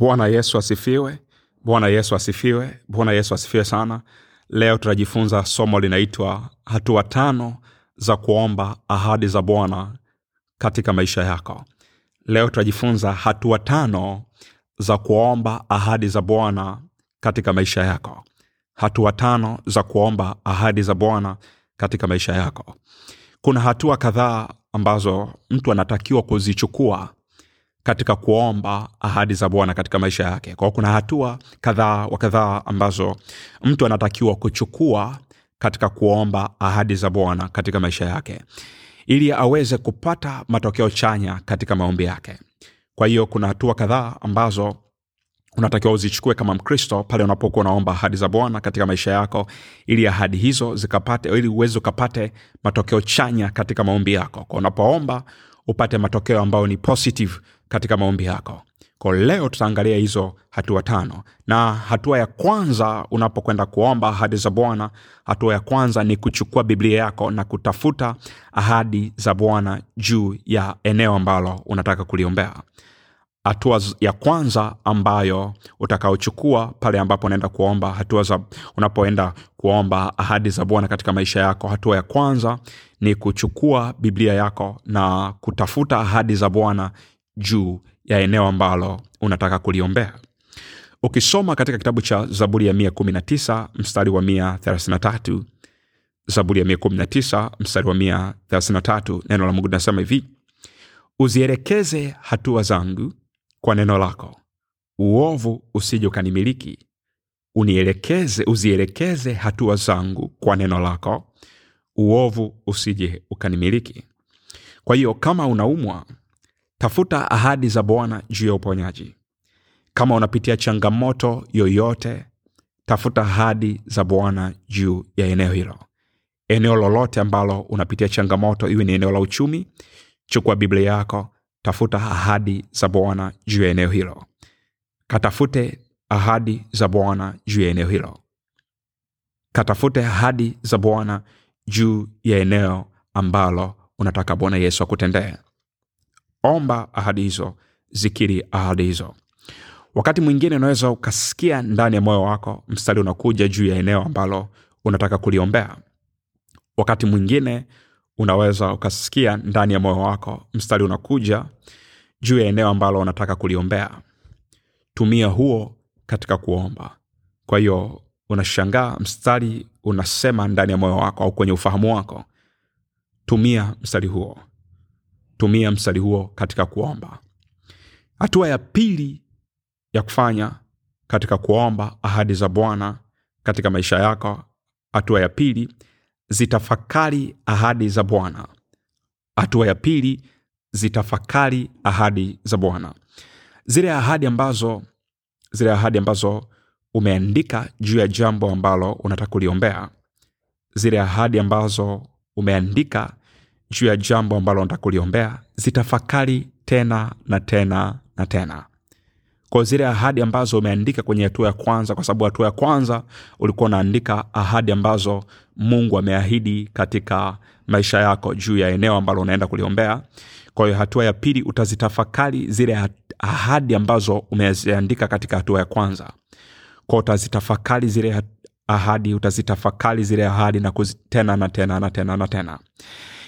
bwana yesu asifiwe. Bwana yesu asifiwe. Bwana yesu asifiwe sana. Leo tutajifunza somo linaitwa hatua tano za kuomba ahadi za bwana katika maisha yako. Leo tutajifunza hatua tano za kuomba ahadi za bwana katika maisha yako. Hatua tano za kuomba ahadi za bwana katika maisha yako. Kuna hatua kadhaa ambazo mtu anatakiwa kuzichukua katika kuomba ahadi za bwana katika maisha yake. Kwao kuna hatua kadhaa wa kadhaa ambazo mtu anatakiwa kuchukua katika kuomba ahadi za bwana katika maisha yake ili aweze kupata matokeo chanya katika maombi yake. Kwa hiyo kuna hatua kadhaa ambazo unatakiwa uzichukue kama mkristo pale unapokuwa unaomba ahadi za bwana katika maisha yako ili ahadi hizo zikapate ili uweze ukapate matokeo chanya katika maombi yako. Kwa unapoomba upate matokeo ambayo ni positive katika maombi yako. Ko leo tutaangalia hizo hatua tano. Na hatua ya kwanza unapokwenda kuomba ahadi za bwana hatua ya kwanza ni kuchukua biblia yako na kutafuta ahadi za bwana juu ya eneo ambalo unataka kuliombea. Hatua ya kwanza ambayo utakaochukua pale ambapo unaenda kuomba hatua za unapoenda kuomba ahadi za bwana katika maisha yako hatua ya kwanza ni kuchukua biblia yako na kutafuta ahadi za bwana juu ya eneo ambalo unataka kuliombea. Ukisoma katika kitabu cha zaburi ya 119 mstari wa 133 zaburi ya 119 mstari wa 133 neno la mungu linasema hivi uzielekeze hatua zangu kwa neno lako. Uovu usije ukanimiliki. Unielekeze uzielekeze hatua zangu kwa neno lako. Uovu usije ukanimiliki. Kwa hiyo kama unaumwa tafuta ahadi za bwana juu ya uponyaji. Kama unapitia changamoto yoyote tafuta ahadi za bwana juu ya eneo hilo. Eneo lolote ambalo unapitia changamoto iwe ni eneo la uchumi chukua biblia yako tafuta ahadi za bwana juu ya eneo hilo. Katafute ahadi za bwana juu ya eneo hilo. Katafute ahadi za bwana juu ya eneo ambalo unataka bwana yesu akutendee omba ahadi hizo zikiri ahadi hizo. Wakati mwingine unaweza ukasikia ndani ya moyo wako mstari unakuja juu ya eneo ambalo unataka kuliombea. Wakati mwingine unaweza ukasikia ndani ya moyo wako mstari unakuja juu ya eneo ambalo unataka kuliombea. Tumia huo katika kuomba. Kwa hiyo unashangaa mstari unasema ndani ya moyo wako au kwenye ufahamu wako. Tumia mstari huo tumia mstari huo katika kuomba. Hatua ya pili ya kufanya katika kuomba ahadi za bwana katika maisha yako hatua ya pili zitafakari ahadi za bwana. Hatua ya pili zitafakari ahadi za bwana. Zile ahadi ambazo zile ahadi ambazo umeandika juu ya jambo ambalo unataka kuliombea zile ahadi ambazo umeandika juu ya jambo ambalo unataka kuliombea zitafakari tena na tena na tena. Kwa zile ahadi ambazo umeandika kwenye hatua ya kwanza kwa sababu hatua ya kwanza ulikuwa unaandika ahadi ambazo mungu ameahidi katika maisha yako juu ya eneo ambalo unaenda kuliombea. Kwa hiyo hatua ya pili utazitafakari zile ahadi ambazo umeziandika katika hatua ya kwanza. Kwa utazitafakari zile ahadi utazitafakari zile ahadi na kuzi, tena na tena na tena na tena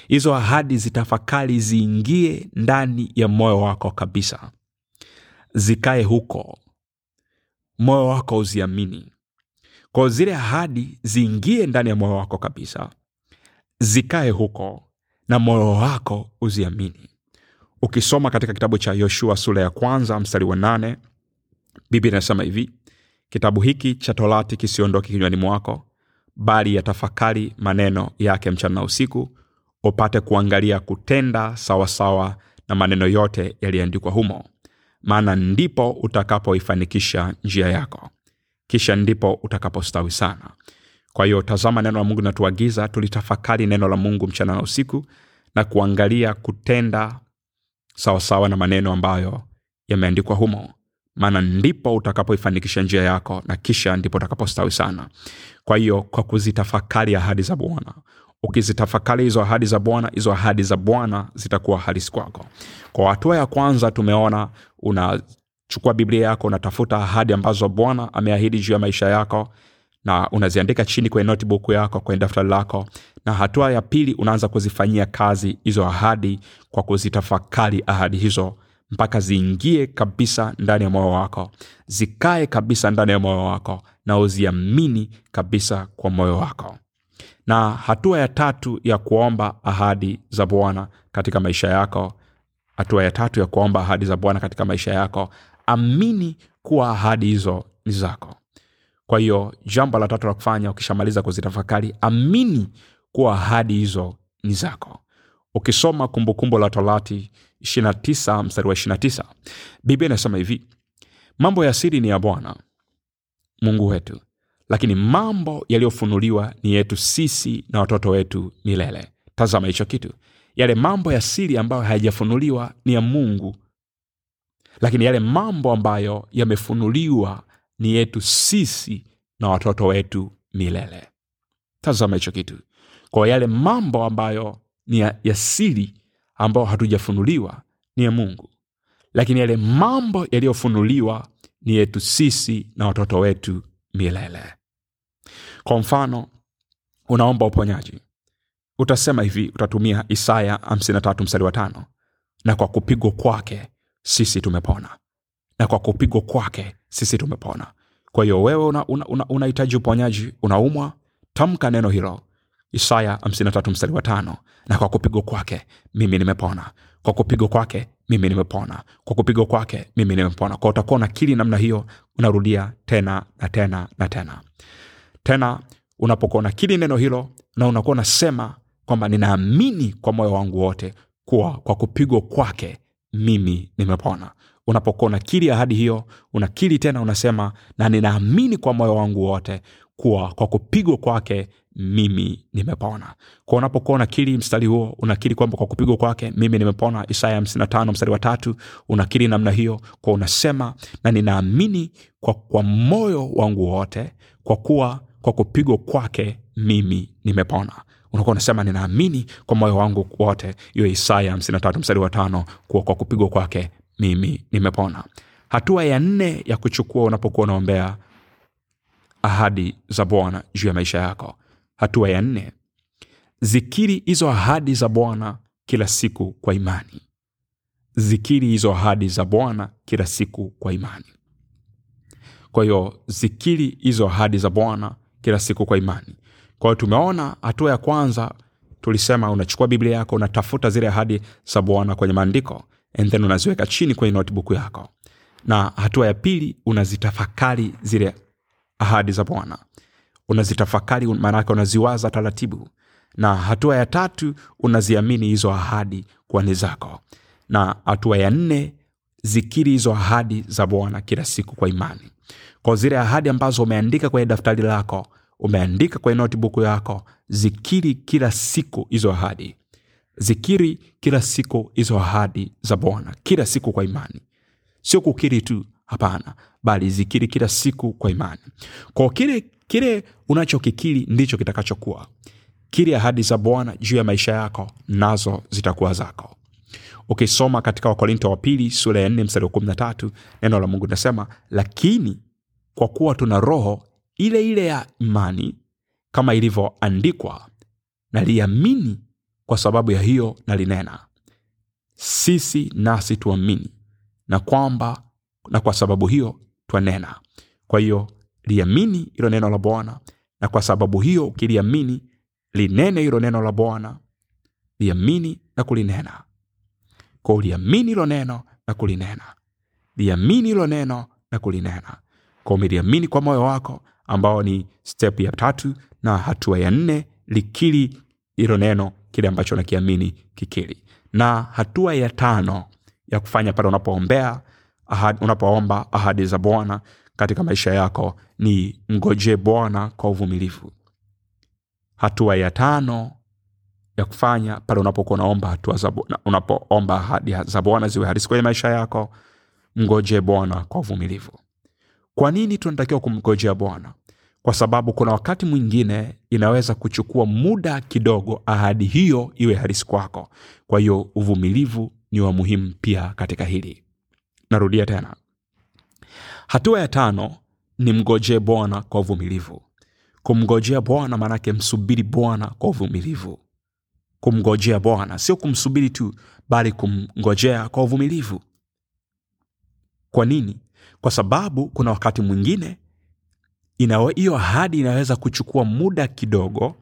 hizo ahadi zitafakari ziingie ndani ya moyo wako kabisa. Zikae huko. Moyo wako uziamini. Kwao zile ahadi ziingie ndani ya moyo wako kabisa. Zikae huko na moyo wako uziamini. Ukisoma katika kitabu cha yoshua sura ya kwanza mstari wa nane biblia inasema hivi kitabu hiki cha torati kisiondoke kinywani mwako bali yatafakari maneno yake mchana na usiku upate kuangalia kutenda sawasawa sawa na maneno yote yaliyoandikwa humo. Maana ndipo utakapoifanikisha njia yako. Kisha ndipo utakapostawi sana. Kwa hiyo tazama neno la mungu linatuagiza tulitafakari neno la mungu mchana na usiku na kuangalia kutenda sawasawa na maneno ambayo yameandikwa humo. Maana ndipo utakapoifanikisha njia yako na kisha ndipo utakapostawi sana. Kwa hiyo kwa kuzitafakari ahadi za bwana ukizitafakari hizo ahadi za bwana hizo ahadi za bwana zitakuwa halisi kwako. Kwa hatua ya kwanza tumeona unachukua biblia yako unatafuta ahadi ambazo bwana ameahidi juu ya maisha yako na unaziandika chini kwenye notebook yako kwenye daftari lako. Na hatua ya pili unaanza kuzifanyia kazi hizo ahadi kwa kuzitafakari ahadi hizo mpaka ziingie kabisa ndani ya moyo wako zikae kabisa ndani ya moyo wako na uziamini kabisa kwa moyo wako na hatua ya tatu ya kuomba ahadi za bwana katika maisha yako hatua ya tatu ya kuomba ahadi za bwana katika maisha yako amini kuwa ahadi hizo ni zako. Kwa hiyo jambo la tatu la kufanya ukishamaliza kuzitafakari amini kuwa ahadi hizo ni zako. Ukisoma kumbukumbu la torati 29 mstari wa 29 biblia inasema hivi mambo ya siri ni ya bwana mungu wetu lakini mambo yaliyofunuliwa ni yetu sisi na watoto wetu milele. Tazama hicho kitu. Yale mambo ya siri ambayo hayajafunuliwa ni ya mungu. Lakini yale mambo ambayo yamefunuliwa ni yetu sisi na watoto wetu milele. Tazama hicho kitu. Kwa yale mambo ambayo ni ya, ya siri ambayo hatujafunuliwa ni ya mungu. Lakini yale mambo yaliyofunuliwa ni yetu sisi na watoto wetu milele kwa mfano unaomba uponyaji. Utasema hivi utatumia isaya 53 mstari wa tano. Na kwa kupigwa kwake sisi tumepona. Na kwa kupigwa kwake sisi tumepona. Kwa hiyo wewe unahitaji una, una, una uponyaji unaumwa tamka neno hilo. Isaya 53 mstari wa tano. Na kwa kupigwa kwake mimi nimepona. Kwa kupigwa kwake mimi nimepona. Kwa kupigwa kwake mimi nimepona. Kwa utakuwa unakili namna hiyo unarudia tena na tena na tena tena unapokuwa unakili neno hilo na unakuwa unasema kwamba ninaamini kwa moyo wangu wote kuwa kwa kupigwa kwake mimi nimepona. Unapokuwa unakili ahadi hiyo unakili tena unasema na ninaamini kwa moyo wangu wote kuwa kwa kupigwa kwake mimi nimepona. Kwa unapokuwa unakili mstari huo unakili kwamba kwa kupigwa kwake mimi nimepona isaya 55 mstari wa tatu namna hiyo kwa unasema na ninaamini kwa, kwa moyo wangu wote kwa kuwa kwa kupigwa kwake mimi nimepona. Unakuwa unasema ninaamini kwa moyo wangu wote hiyo isaya 53 mstari wa tano kuwa kwa kupigwa kwake mimi nimepona. Hatua ya nne ya kuchukua unapokuwa unaombea ahadi za bwana juu ya maisha yako. Hatua ya nne zikiri hizo ahadi za bwana kila siku kwa imani. Zikiri hizo ahadi za bwana kila siku kwa imani. Kwa hiyo zikiri hizo ahadi za bwana kila siku kwa imani. Kwa tumeona hatua ya kwanza tulisema unachukua biblia yako unatafuta zile ahadi za bwana kwenye maandiko and then unaziweka chini kwenye notebook yako. Na hatua ya pili unazitafakari zile ahadi za bwana. Unazitafakari maanake unaziwaza taratibu. Na hatua ya tatu unaziamini hizo ahadi kuwa ni zako. Na hatua ya nne zikiri hizo ahadi za bwana kila siku kwa imani kwa zile ahadi ambazo umeandika kwenye daftari lako umeandika kwenye notbuku yako zikiri kila siku hizo ahadi. Zikiri kila siku hizo ahadi za bwana kila siku kwa imani. Sio kukiri tu hapana bali zikiri kila siku kwa imani. Kwa kile kile unachokikiri ndicho kitakachokuwa. Kiri ahadi za bwana juu ya maisha yako nazo zitakuwa zako. Ukisoma katika wakorinto wa pili sura ya 4 mstari wa 13 neno la mungu linasema lakini kwa kuwa tuna roho ile ile ya imani kama ilivyoandikwa naliamini kwa sababu ya hiyo nalinena. Sisi nasi tuamini na kwamba na kwa sababu hiyo twanena. Kwa hiyo liamini hilo neno la bwana na kwa sababu hiyo ukiliamini linene hilo neno la bwana. Liamini na kulinena. Kwa uliamini hilo neno na kulinena. Liamini hilo neno na kulinena kwa umeliamini kwa moyo wako ambao ni step ya tatu na hatua ya nne likili hilo neno kile ambacho nakiamini kikili na hatua ya tano ya kufanya pale unapoombea ahad, unapoomba ahadi za bwana katika maisha yako ni mgojee bwana kwa uvumilivu. Hatua ya tano ya kufanya pale unapokuwa unaomba hatua unapoomba ahadi za bwana ziwe halisi kwenye maisha yako mgojee bwana kwa uvumilivu kwa nini tunatakiwa kumgojea bwana? Kwa sababu kuna wakati mwingine inaweza kuchukua muda kidogo ahadi hiyo iwe halisi kwako. Kwa hiyo uvumilivu ni wa muhimu pia katika hili. Narudia tena. Hatua ya tano ni mgojee bwana kwa uvumilivu. Kumgojea bwana maanake msubiri bwana kwa uvumilivu. Kumgojea bwana sio kumsubiri tu bali kumgojea kwa uvumilivu. Kwa nini kwa sababu kuna wakati mwingine hiyo ahadi inaweza kuchukua muda kidogo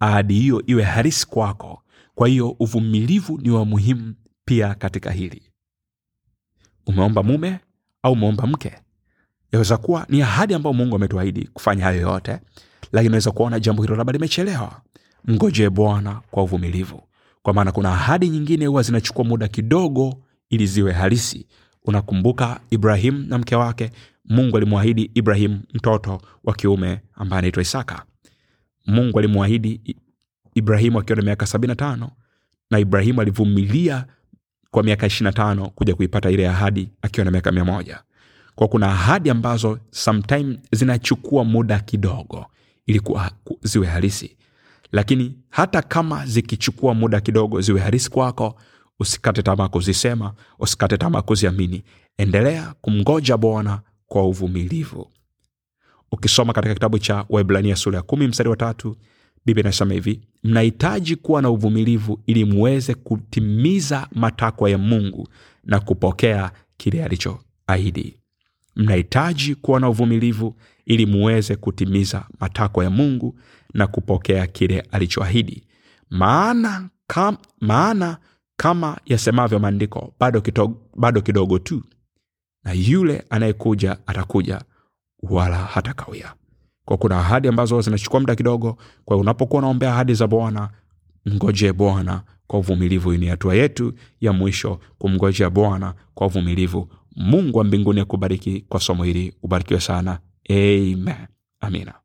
ahadi hiyo iwe harisi kwako. Kwa hiyo uvumilivu ni wa muhimu pia katika hili. Umeomba mume au umeomba mke? Yaweza kuwa ni ahadi ambayo mungu ametuahidi kufanya hayo yote lakini unaweza kuona jambo hilo labda limechelewa. Mngojee bwana kwa uvumilivu. Kwa maana kuna ahadi nyingine huwa zinachukua muda kidogo ili ziwe halisi unakumbuka ibrahim na mke wake? Mungu alimwahidi ibrahim mtoto wa kiume ambaye anaitwa isaka. Mungu alimwahidi ibrahimu akiwa na miaka 75 na ibrahimu alivumilia kwa miaka 25 kuja kuipata ile ahadi akiwa na miaka 1 kwa kuna ahadi ambazo sometime zinachukua muda kidogo ili ziwe halisi. Lakini hata kama zikichukua muda kidogo ziwe halisi kwako usikate tamaa kuzisema usikate tamaa kuziamini. Endelea kumgoja bwana kwa uvumilivu. Ukisoma katika kitabu cha waibrania sura ya kumi mstari wa biblia inasema hivi mnahitaji kuwa na uvumilivu ili muweze kutimiza matakwa ya mungu na kupokea kile alichoahidi. Mnahitaji kuwa na uvumilivu ili muweze kutimiza matakwa ya mungu na kupokea kile alichoahidi. Maana, maana kama yasemavyo maandiko bado, bado kidogo tu. Na yule anayekuja atakuja wala hatakawia. Kwa kuna ahadi ambazo zinachukua muda kidogo kwa unapokuwa unaombea ahadi za bwana mngojee bwana kwa uvumilivu. Ni hatua yetu ya mwisho kumngojea bwana kwa uvumilivu. Mungu wa mbinguni akubariki kwa somo hili. Ubarikiwe sana. Amen. Amina